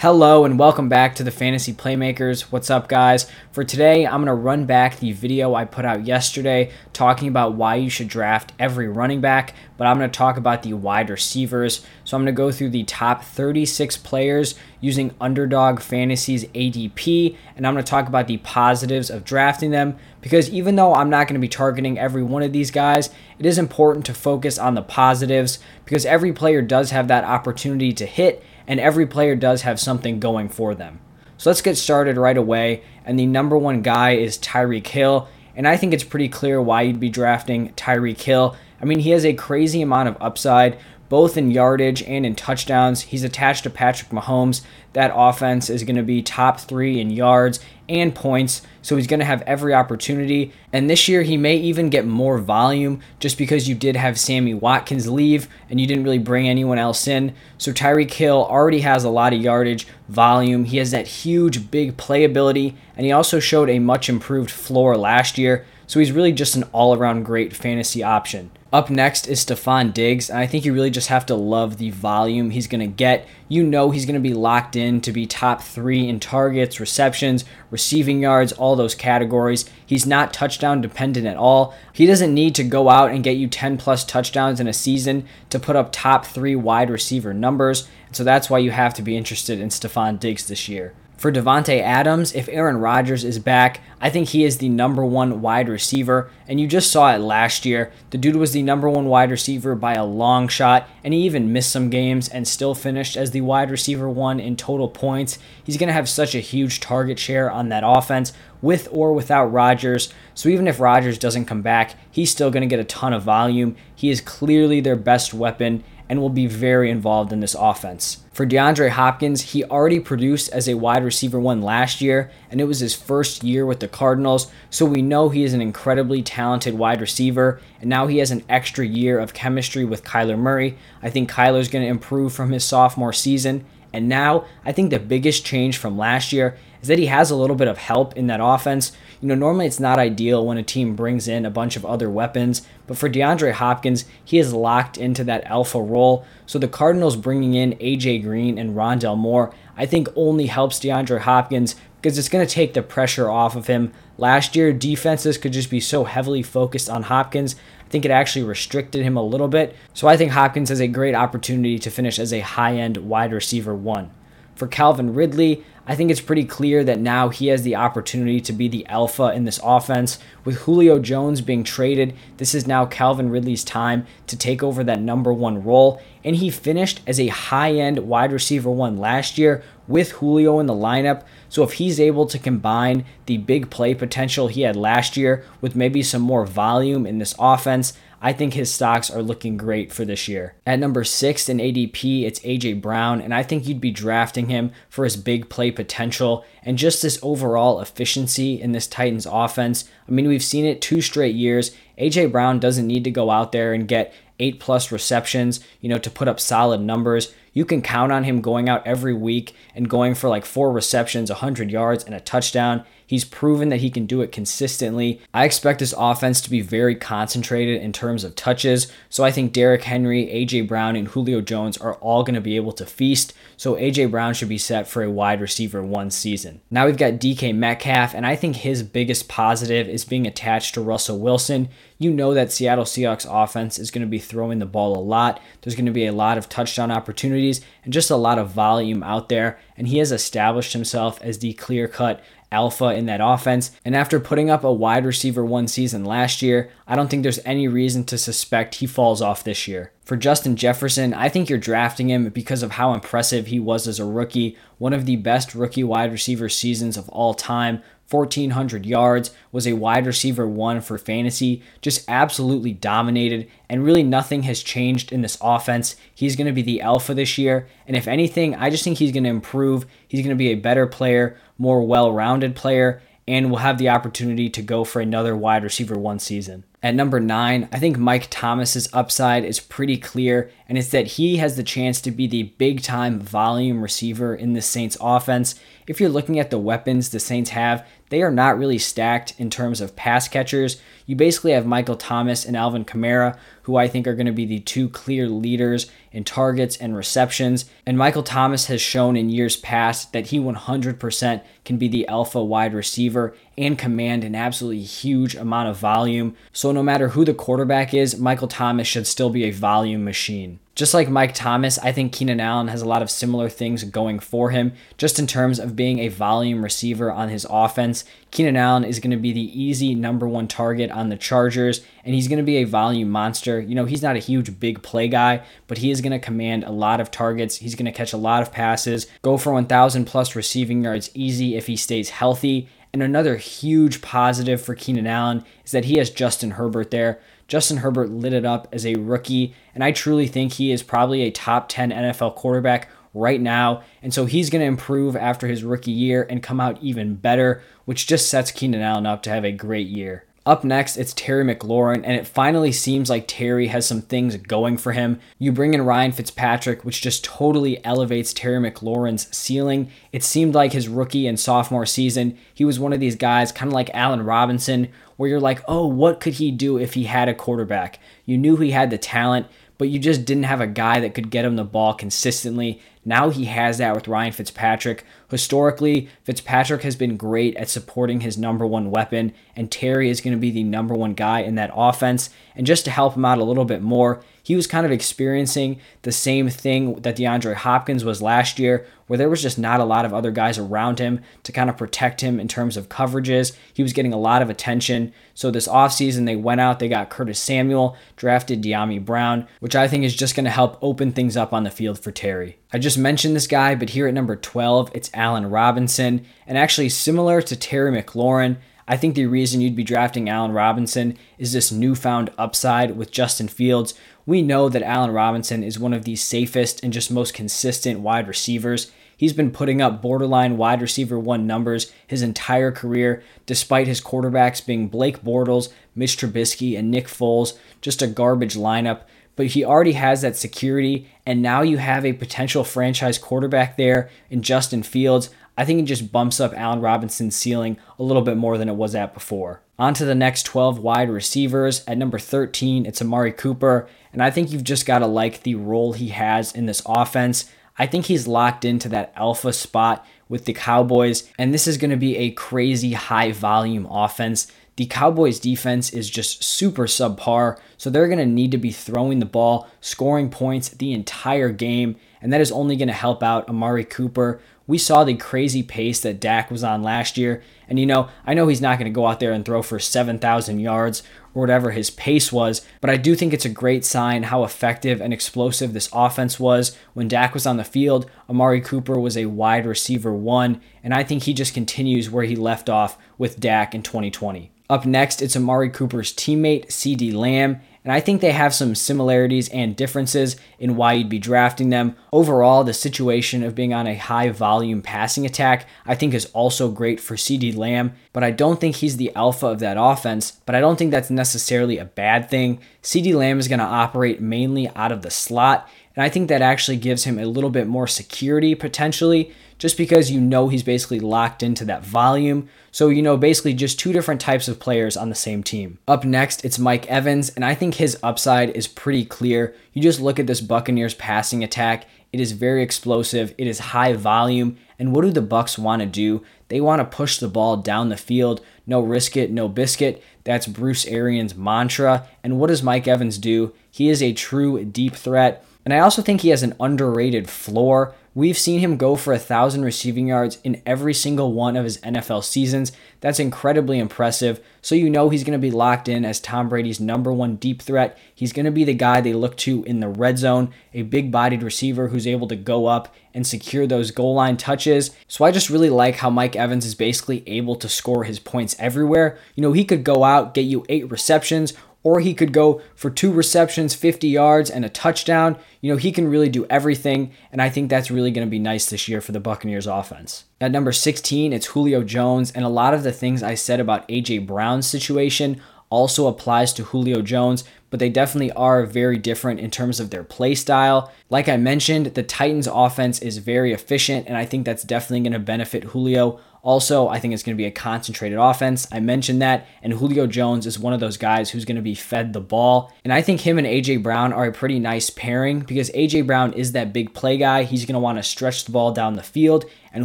Hello and welcome back to the Fantasy Playmakers. What's up, guys? For today, I'm going to run back the video I put out yesterday talking about why you should draft every running back, but I'm going to talk about the wide receivers. So I'm going to go through the top 36 players using Underdog Fantasy's ADP, and I'm going to talk about the positives of drafting them because even though I'm not going to be targeting every one of these guys, it is important to focus on the positives because every player does have that opportunity to hit and every player does have something going for them. So let's get started right away. And the number one guy is Tyreek Hill. And I think it's pretty clear why you'd be drafting Tyreek Hill. I mean, he has a crazy amount of upside, both in yardage and in touchdowns. He's attached to Patrick Mahomes. That offense is going to be top three in yards and points, so he's going to have every opportunity. And this year, he may even get more volume just because you did have Sammy Watkins leave and you didn't really bring anyone else in. So Tyreek Hill already has a lot of yardage, volume. He has that huge, big playability, and he also showed a much improved floor last year. So he's really just an all around great fantasy option. Up next is Stefon Diggs, and I think you really just have to love the volume he's going to get. You know he's going to be locked in to be top three in targets, receptions, receiving yards, all those categories. He's not touchdown dependent at all. He doesn't need to go out and get you 10 plus touchdowns in a season to put up top three wide receiver numbers. And so that's why you have to be interested in Stefon Diggs this year. For Davante Adams, if Aaron Rodgers is back, I think he is the number one wide receiver, and you just saw it last year. The dude was the number one wide receiver by a long shot, and he even missed some games and still finished as the wide receiver one in total points. He's going to have such a huge target share on that offense with or without Rodgers. So even if Rodgers doesn't come back, he's still going to get a ton of volume. He is clearly their best weapon and will be very involved in this offense. For DeAndre Hopkins, he already produced as a wide receiver one last year, and it was his first year with the Cardinals, so we know he is an incredibly talented wide receiver, and now he has an extra year of chemistry with Kyler Murray. I think Kyler's going to improve from his sophomore season, and now I think the biggest change from last year is that he has a little bit of help in that offense. You know, normally it's not ideal when a team brings in a bunch of other weapons, but for DeAndre Hopkins, he is locked into that alpha role. So the Cardinals bringing in AJ Green and Rondale Moore, I think only helps DeAndre Hopkins because it's going to take the pressure off of him. Last year, defenses could just be so heavily focused on Hopkins. Think it actually restricted him a little bit. So I think Hopkins has a great opportunity to finish as a high end wide receiver one. For Calvin Ridley, I think it's pretty clear that now he has the opportunity to be the alpha in this offense. With Julio Jones being traded, this is now Calvin Ridley's time to take over that number one role. And he finished as a high end wide receiver one last year with Julio in the lineup. So if he's able to combine the big play potential he had last year with maybe some more volume in this offense, I think his stocks are looking great for this year. At number six in ADP, it's AJ Brown, and I think you'd be drafting him for his big play potential and just this overall efficiency in this Titans offense. I mean, we've seen it two straight years. AJ Brown doesn't need to go out there and get eight plus receptions, you know, to put up solid numbers. You can count on him going out every week and going for like four receptions, 100 yards, and a touchdown. He's proven that he can do it consistently. I expect this offense to be very concentrated in terms of touches. So I think Derrick Henry, AJ Brown, and Julio Jones are all going to be able to feast. So AJ Brown should be set for a wide receiver one season. Now we've got DK Metcalf, and I think his biggest positive is being attached to Russell Wilson. You know that Seattle Seahawks offense is going to be throwing the ball a lot. There's going to be a lot of touchdown opportunities and just a lot of volume out there. And he has established himself as the clear cut alpha in that offense. And after putting up a wide receiver one season last year, I don't think there's any reason to suspect he falls off this year. For Justin Jefferson, I think you're drafting him because of how impressive he was as a rookie, one of the best rookie wide receiver seasons of all time. 1,400 yards, was a wide receiver one for fantasy, just absolutely dominated, and really nothing has changed in this offense. He's going to be the alpha this year, and if anything, I just think he's going to improve. He's going to be a better player, more well rounded player, and will have the opportunity to go for another wide receiver one season. At number nine, I think Mike Thomas's upside is pretty clear, and it's that he has the chance to be the big time volume receiver in the Saints offense. If you're looking at the weapons the Saints have, they are not really stacked in terms of pass catchers. You basically have Michael Thomas and Alvin Kamara, who I think are going to be the two clear leaders in targets and receptions. And Michael Thomas has shown in years past that he 100% can be the alpha wide receiver and command an absolutely huge amount of volume. So no matter who the quarterback is, Michael Thomas should still be a volume machine. Just like Mike Thomas, I think Keenan Allen has a lot of similar things going for him, just in terms of being a volume receiver on his offense. Keenan Allen is going to be the easy number one target on the Chargers, and he's going to be a volume monster. You know, he's not a huge big play guy, but he is going to command a lot of targets. He's going to catch a lot of passes, go for 1,000 plus receiving yards easy if he stays healthy. And another huge positive for Keenan Allen is that he has Justin Herbert there. Justin Herbert lit it up as a rookie, and I truly think he is probably a top 10 NFL quarterback right now. And so he's going to improve after his rookie year and come out even better, which just sets Keenan Allen up to have a great year. Up next, it's Terry McLaurin, and it finally seems like Terry has some things going for him. You bring in Ryan Fitzpatrick, which just totally elevates Terry McLaurin's ceiling. It seemed like his rookie and sophomore season, he was one of these guys, kind of like Allen Robinson, where you're like, oh, what could he do if he had a quarterback? You knew he had the talent, but you just didn't have a guy that could get him the ball consistently. Now he has that with Ryan Fitzpatrick. Historically, Fitzpatrick has been great at supporting his number one weapon, and Terry is going to be the number one guy in that offense. And just to help him out a little bit more, he was kind of experiencing the same thing that DeAndre Hopkins was last year, where there was just not a lot of other guys around him to kind of protect him in terms of coverages. He was getting a lot of attention. So this offseason, they went out, they got Curtis Samuel, drafted Dyami Brown, which I think is just going to help open things up on the field for Terry. I just mentioned this guy, but here at number 12, it's Allen Robinson. And actually, similar to Terry McLaurin, I think the reason you'd be drafting Allen Robinson is this newfound upside with Justin Fields. We know that Allen Robinson is one of the safest and just most consistent wide receivers. He's been putting up borderline wide receiver one numbers his entire career, despite his quarterbacks being Blake Bortles, Mitch Trubisky, and Nick Foles, just a garbage lineup. But he already has that security, and now you have a potential franchise quarterback there in Justin Fields. I think it just bumps up Allen Robinson's ceiling a little bit more than it was at before. On to the next 12 wide receivers. At number 13, it's Amari Cooper, and I think you've just got to like the role he has in this offense. I think he's locked into that alpha spot with the Cowboys, and this is going to be a crazy high volume offense. The Cowboys defense is just super subpar, so they're going to need to be throwing the ball, scoring points the entire game, and that is only going to help out Amari Cooper, we saw the crazy pace that Dak was on last year. And you know, I know he's not going to go out there and throw for 7,000 yards or whatever his pace was, but I do think it's a great sign how effective and explosive this offense was. When Dak was on the field, Amari Cooper was a wide receiver one, and I think he just continues where he left off with Dak in 2020. Up next, it's Amari Cooper's teammate, CeeDee Lamb, and I think they have some similarities and differences in why you'd be drafting them. Overall, the situation of being on a high volume passing attack, I think, is also great for CeeDee Lamb, but I don't think he's the alpha of that offense, but I don't think that's necessarily a bad thing. CeeDee Lamb is going to operate mainly out of the slot, and I think that actually gives him a little bit more security potentially, just because you know he's basically locked into that volume. So, you know, basically just two different types of players on the same team. Up next, it's Mike Evans, and I think his upside is pretty clear. You just look at this Buccaneers passing attack. It is very explosive. It is high volume. And what do the Bucs want to do? They want to push the ball down the field. No risk it, no biscuit. That's Bruce Arians' mantra. And what does Mike Evans do? He is a true deep threat. And I also think he has an underrated floor. We've seen him go for a thousand receiving yards in every single one of his NFL seasons. That's incredibly impressive. So you know he's going to be locked in as Tom Brady's number one deep threat. He's going to be the guy they look to in the red zone, a big bodied receiver who's able to go up and secure those goal line touches. So I just really like how Mike Evans is basically able to score his points everywhere. You know, he could go out, get you eight receptions, or he could go for two receptions, 50 yards, and a touchdown. You know, he can really do everything, and I think that's really going to be nice this year for the Buccaneers offense. At number 16, it's Julio Jones, and a lot of the things I said about A.J. Brown's situation also applies to Julio Jones, but they definitely are very different in terms of their play style. Like I mentioned, the Titans offense is very efficient, and I think that's definitely going to benefit Julio Also, I think it's going to be a concentrated offense. I mentioned that. And Julio Jones is one of those guys who's going to be fed the ball. And I think him and A.J. Brown are a pretty nice pairing because A.J. Brown is that big play guy. He's going to want to stretch the ball down the field. And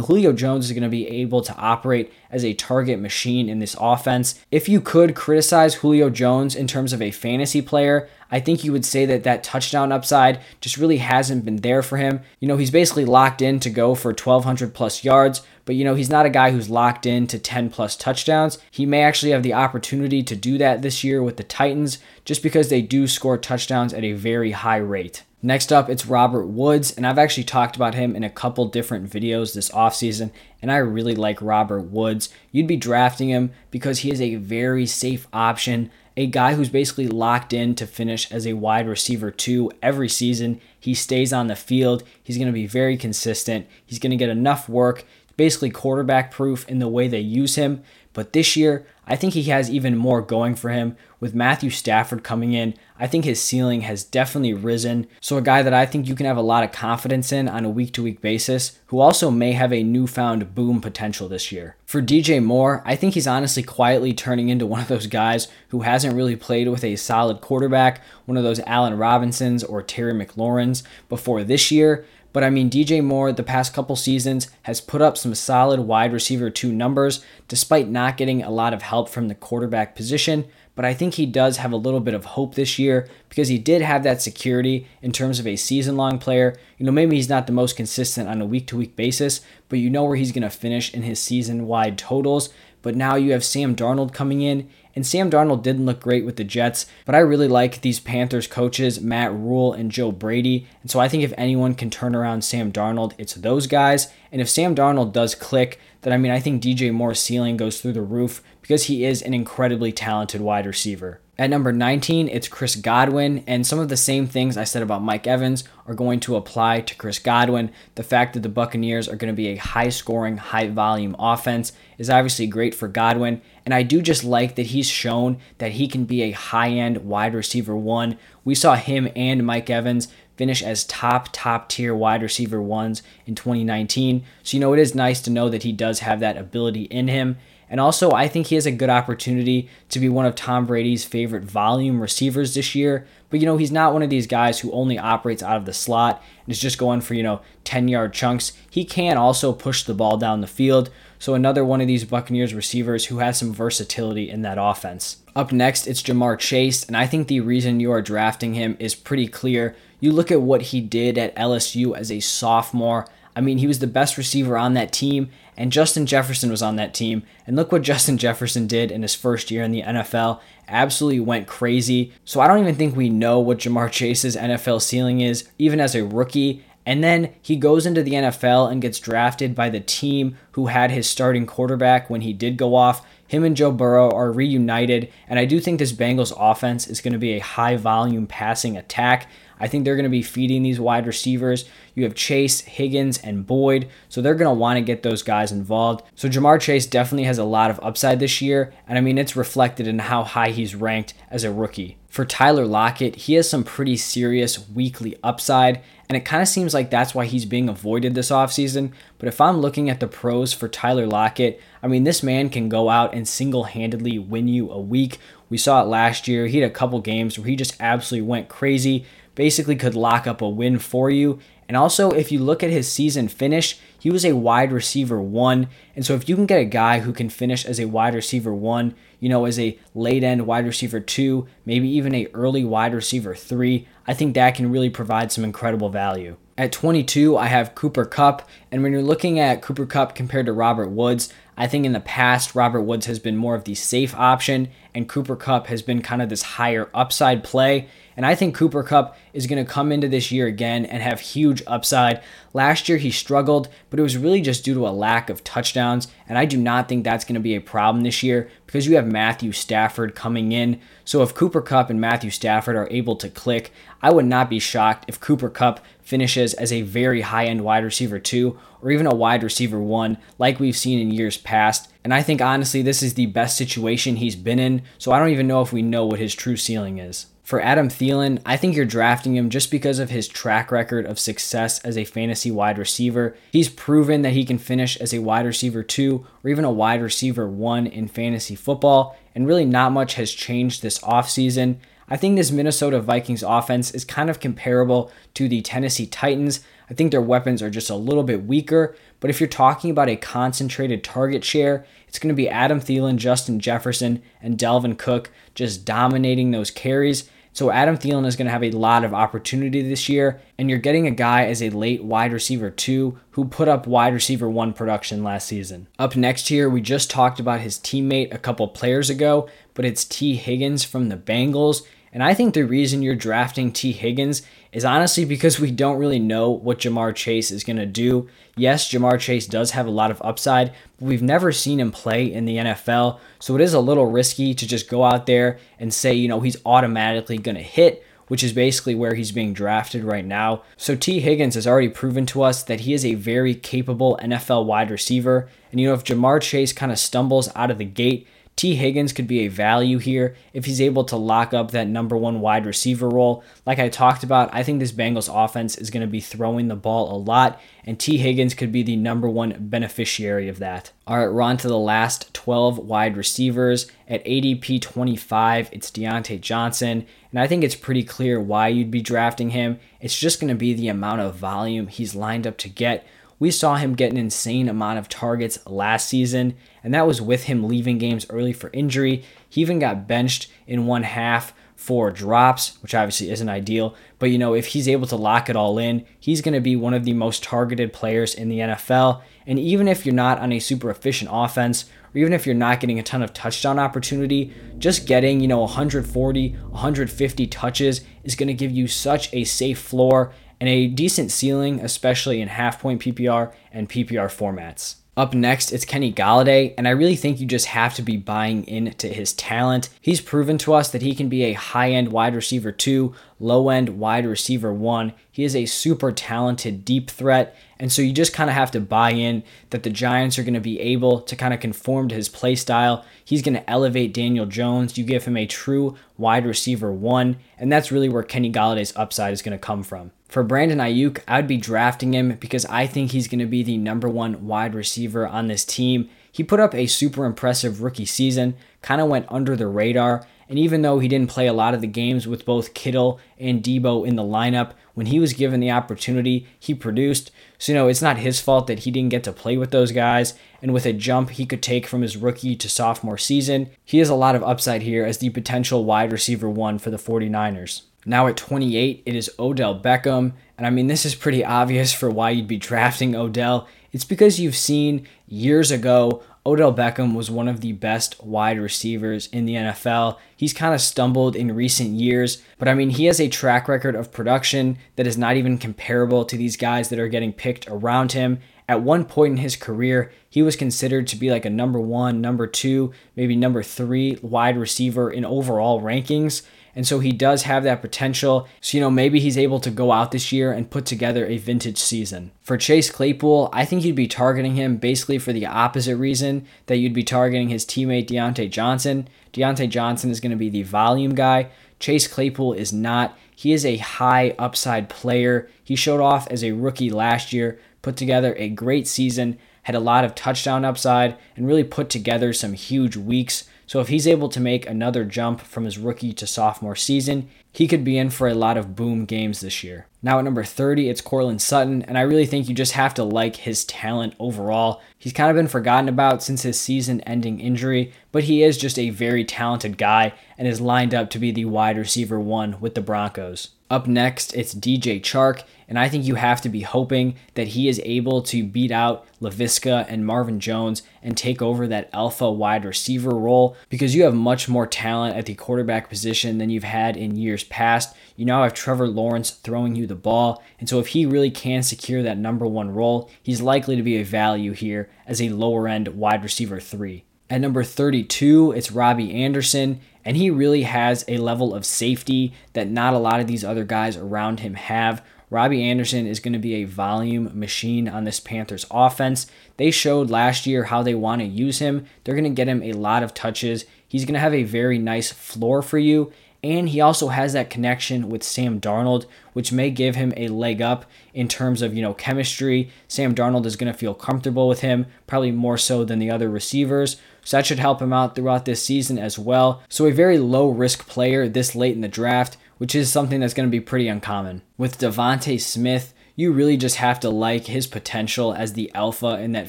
Julio Jones is going to be able to operate as a target machine in this offense. If you could criticize Julio Jones in terms of a fantasy player, I think you would say that that touchdown upside just really hasn't been there for him. You know, he's basically locked in to go for 1,200 plus yards, but you know, he's not a guy who's locked in to 10 plus touchdowns. He may actually have the opportunity to do that this year with the Titans just because they do score touchdowns at a very high rate. Next up, it's Robert Woods, and I've actually talked about him in a couple different videos this offseason, and I really like Robert Woods. You'd be drafting him because he is a very safe option, a guy who's basically locked in to finish as a wide receiver two every season. He stays on the field, he's going to be very consistent, he's going to get enough work, basically quarterback proof in the way they use him. But this year, I think he has even more going for him. With Matthew Stafford coming in, I think his ceiling has definitely risen. So, a guy that I think you can have a lot of confidence in on a week to week basis, who also may have a newfound boom potential this year. For DJ Moore, I think he's honestly quietly turning into one of those guys who hasn't really played with a solid quarterback, one of those Allen Robinsons or Terry McLaurins before this year. But I mean, DJ Moore, the past couple seasons, has put up some solid wide receiver two numbers despite not getting a lot of help from the quarterback position. But I think he does have a little bit of hope this year because he did have that security in terms of a season long player. You know, maybe he's not the most consistent on a week to week basis, but you know where he's going to finish in his season wide totals. But now you have Sam Darnold coming in, and Sam Darnold didn't look great with the Jets, but I really like these Panthers coaches, Matt Rhule and Joe Brady. And so I think if anyone can turn around Sam Darnold, it's those guys. And if Sam Darnold does click, then I mean, I think DJ Moore's ceiling goes through the roof because he is an incredibly talented wide receiver. At number 19, it's Chris Godwin, and some of the same things I said about Mike Evans are going to apply to Chris Godwin. The fact that the Buccaneers are going to be a high scoring, high volume offense is obviously great for Godwin, and I do just like that he's shown that he can be a high end wide receiver one. We saw him and Mike Evans finish as top, top tier wide receiver ones in 2019. So, you know, it is nice to know that he does have that ability in him. And also, I think he has a good opportunity to be one of Tom Brady's favorite volume receivers this year. But, you know, he's not one of these guys who only operates out of the slot and is just going for, you know, 10 yard chunks. He can also push the ball down the field. So, another one of these Buccaneers receivers who has some versatility in that offense. Up next, it's Ja'Marr Chase. And I think the reason you are drafting him is pretty clear. You look at what he did at LSU as a sophomore. I mean, he was the best receiver on that team, and Justin Jefferson was on that team. And look what Justin Jefferson did in his first year in the NFL. Absolutely went crazy. So I don't even think we know what Ja'Marr Chase's NFL ceiling is, even as a rookie. And then he goes into the NFL and gets drafted by the team who had his starting quarterback when he did go off. Him and Joe Burrow are reunited, and I do think this Bengals offense is going to be a high volume passing attack. I think they're going to be feeding these wide receivers. You have Chase, Higgins, and Boyd, so they're going to want to get those guys involved. So Ja'Marr Chase definitely has a lot of upside this year, and I mean, it's reflected in how high he's ranked as a rookie. For Tyler Lockett, he has some pretty serious weekly upside, and it kind of seems like that's why he's being avoided this offseason. But if I'm looking at the pros for Tyler Lockett, I mean, this man can go out and single handedly win you a week. We saw it last year. He had a couple games where he just absolutely went crazy basically could lock up a win for you. And also, if you look at his season finish, he was a wide receiver one. And so, if you can get a guy who can finish as a wide receiver one, you know, as a late end wide receiver two, maybe even a early wide receiver three, I think that can really provide some incredible value. At 22, I have Cooper Kupp. And when you're looking at Cooper Kupp compared to Robert Woods, I think in the past, Robert Woods has been more of the safe option, and Cooper Kupp has been kind of this higher upside play. And I think Cooper Kupp is going to come into this year again and have huge upside. Last year he struggled, but it was really just due to a lack of touchdowns. And I do not think that's going to be a problem this year because you have Matthew Stafford coming in. So if Cooper Kupp and Matthew Stafford are able to click, I would not be shocked if Cooper Kupp finishes as a very high end wide receiver two or even a wide receiver one like we've seen in years past. And I think honestly, this is the best situation he's been in. So I don't even know if we know what his true ceiling is. For Adam Thielen, I think you're drafting him just because of his track record of success as a fantasy wide receiver. He's proven that he can finish as a wide receiver two or even a wide receiver one in fantasy football, and really not much has changed this offseason. I think this Minnesota Vikings offense is kind of comparable to the Tennessee Titans. I think their weapons are just a little bit weaker, but if you're talking about a concentrated target share, it's going to be Adam Thielen, Justin Jefferson, and Dalvin Cook just dominating those carries. So Adam Thielen is going to have a lot of opportunity this year, and you're getting a guy as a late wide receiver two who put up wide receiver one production last season. Up next here, we just talked about his teammate a couple players ago, but it's Tee Higgins from the Bengals. And I think the reason you're drafting Tee Higgins is honestly because we don't really know what Ja'Marr Chase is going to do. Yes, Ja'Marr Chase does have a lot of upside, but we've never seen him play in the NFL. So it is a little risky to just go out there and say, you know, he's automatically going to hit which is basically where he's being drafted right now. So Tee Higgins has already proven to us that he is a very capable NFL wide receiver. And you know, if Ja'Marr Chase kind of stumbles out of the gate, Tee Higgins could be a value here if he's able to lock up that number one wide receiver role. Like I talked about, I think this Bengals offense is going to be throwing the ball a lot, and Tee Higgins could be the number one beneficiary of that. All right, we're on to the last 12 wide receivers. At ADP 25, it's Diontae Johnson, and I think it's pretty clear why you'd be drafting him. It's just going to be the amount of volume he's lined up to get. We saw him get an insane amount of targets last season, and that was with him leaving games early for injury. He even got benched in one half for drops, which obviously isn't ideal. But you know, if he's able to lock it all in, he's going to be one of the most targeted players in the NFL. And even if you're not on a super efficient offense, or even if you're not getting a ton of touchdown opportunity, just getting, you know, 140, 150 touches is going to give you such a safe floor and a decent ceiling, especially in half point PPR and PPR formats. Up next, it's Kenny Golladay, and I really think you just have to be buying into his talent. He's proven to us that he can be a high end wide receiver two, low end wide receiver one. He is a super talented deep threat, and so you just kind of have to buy in that the Giants are going to be able to kind of conform to his play style. He's going to elevate Daniel Jones. You give him a true wide receiver one, and that's really where Kenny Golladay's upside is going to come from. For Brandon Aiyuk, I'd be drafting him because I think he's going to be the number one wide receiver on this team. He put up a super impressive rookie season, kind of went under the radar, and even though he didn't play a lot of the games with both Kittle and Deebo in the lineup, when he was given the opportunity, he produced. So, you know, it's not his fault that he didn't get to play with those guys. And with a jump he could take from his rookie to sophomore season, he has a lot of upside here as the potential wide receiver one for the 49ers. Now at 28, it is Odell Beckham. And I mean, this is pretty obvious for why you'd be drafting Odell. It's because you've seen years ago Odell Beckham was one of the best wide receivers in the NFL. He's kind of stumbled in recent years, but I mean, he has a track record of production that is not even comparable to these guys that are getting picked around him. At one point in his career, he was considered to be like a number one, number two, maybe number three wide receiver in overall rankings. And so he does have that potential. So, you know, maybe he's able to go out this year and put together a vintage season. For Chase Claypool, I think you'd be targeting him basically for the opposite reason that you'd be targeting his teammate Diontae Johnson. Diontae Johnson is going to be the volume guy. Chase Claypool is not. He is a high upside player. He showed off as a rookie last year, put together a great season, had a lot of touchdown upside, and really put together some huge weeks. So if he's able to make another jump from his rookie to sophomore season, he could be in for a lot of boom games this year. Now at number 30, it's Courtland Sutton, and I really think you just have to like his talent overall. He's kind of been forgotten about since his season ending injury, but he is just a very talented guy and is lined up to be the wide receiver one with the Broncos. Up next, it's DJ Chark, and I think you have to be hoping that he is able to beat out Laviska and Marvin Jones and take over that alpha wide receiver role because you have much more talent at the quarterback position than you've had in years past. You now have Trevor Lawrence throwing you the ball, and so if he really can secure that number one role, he's likely to be a value here as a lower end wide receiver three. At number 32, it's Robbie Anderson, and he really has a level of safety that not a lot of these other guys around him have. Robbie Anderson is going to be a volume machine on this Panthers offense. They showed last year how they want to use him. They're going to get him a lot of touches. He's going to have a very nice floor for you. And he also has that connection with Sam Darnold, which may give him a leg up in terms of, you know, chemistry. Sam Darnold is going to feel comfortable with him, probably more so than the other receivers. So that should help him out throughout this season as well. So a very low risk player this late in the draft, which is something that's going to be pretty uncommon. With DeVonta Smith, you really just have to like his potential as the alpha in that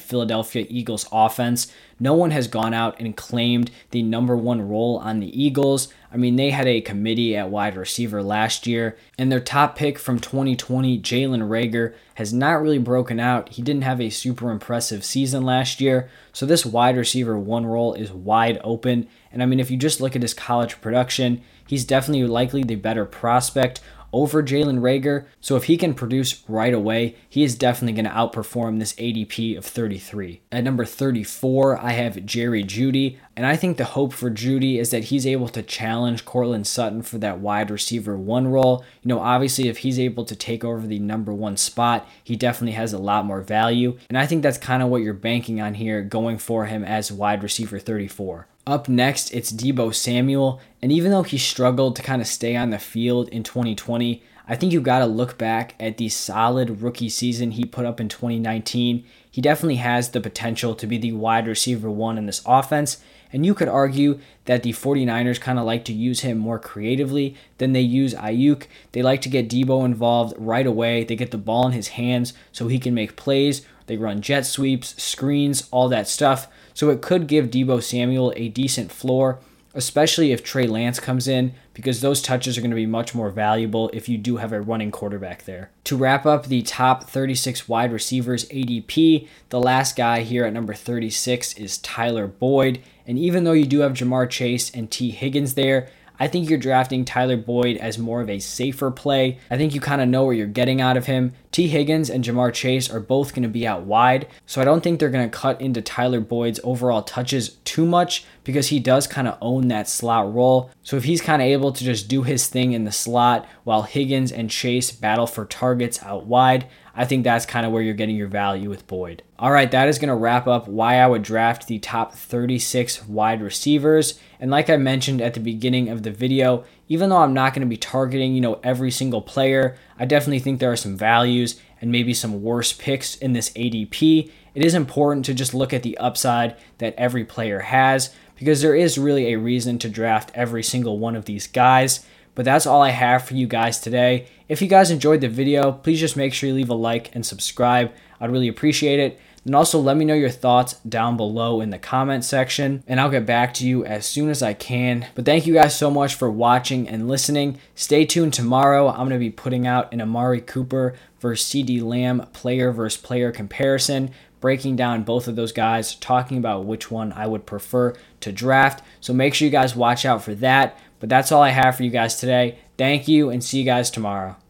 Philadelphia Eagles offense. No one has gone out and claimed the number one role on the Eagles. I mean, they had a committee at wide receiver last year, and their top pick from 2020, Jalen Reagor, has not really broken out. He didn't have a super impressive season last year, so this wide receiver one role is wide open. And I mean, if you just look at his college production, he's definitely likely the better prospect over Jalen Reagor. So if he can produce right away, he is definitely going to outperform this ADP of 33. At number 34, I have Jerry Jeudy. And I think the hope for Jeudy is that he's able to challenge Courtland Sutton for that wide receiver one role. You know, obviously, if he's able to take over the number one spot, he definitely has a lot more value. And I think that's kind of what you're banking on here going for him as wide receiver 34. Up next, it's Deebo Samuel. And even though he struggled to kind of stay on the field in 2020, I think you got to look back at the solid rookie season he put up in 2019. He definitely has the potential to be the wide receiver one in this offense. And you could argue that the 49ers kind of like to use him more creatively than they use Aiyuk. They like to get Deebo involved right away. They get the ball in his hands so he can make plays. They run jet sweeps, screens, all that stuff. So it could give Deebo Samuel a decent floor, especially if Trey Lance comes in, because those touches are going to be much more valuable if you do have a running quarterback there. To wrap up the top 36 wide receivers ADP, the last guy here at number 36 is Tyler Boyd. And even though you do have Ja'Marr Chase and Tee Higgins there, I think you're drafting Tyler Boyd as more of a safer play. I think you kind of know what you're getting out of him. Tee Higgins and Ja'Marr Chase are both going to be out wide, so I don't think they're going to cut into Tyler Boyd's overall touches too much because he does kind of own that slot role. So if he's kind of able to just do his thing in the slot while Higgins and Chase battle for targets out wide, I think that's kind of where you're getting your value with Boyd. All right, that is going to wrap up why I would draft the top 36 wide receivers. And like I mentioned at the beginning of the video, even though I'm not going to be targeting, you know, every single player, I definitely think there are some values and maybe some worse picks in this ADP. It is important to just look at the upside that every player has because there is really a reason to draft every single one of these guys. But that's all I have for you guys today. If you guys enjoyed the video, please just make sure you leave a like and subscribe. I'd really appreciate it. And also let me know your thoughts down below in the comment section, and I'll get back to you as soon as I can. But thank you guys so much for watching and listening. Stay tuned tomorrow. I'm going to be putting out an Amari Cooper versus CeeDee Lamb player versus player comparison breaking down both of those guys, talking about which one I would prefer to draft. So make sure you guys watch out for that. But that's all I have for you guys today. Thank you and see you guys tomorrow.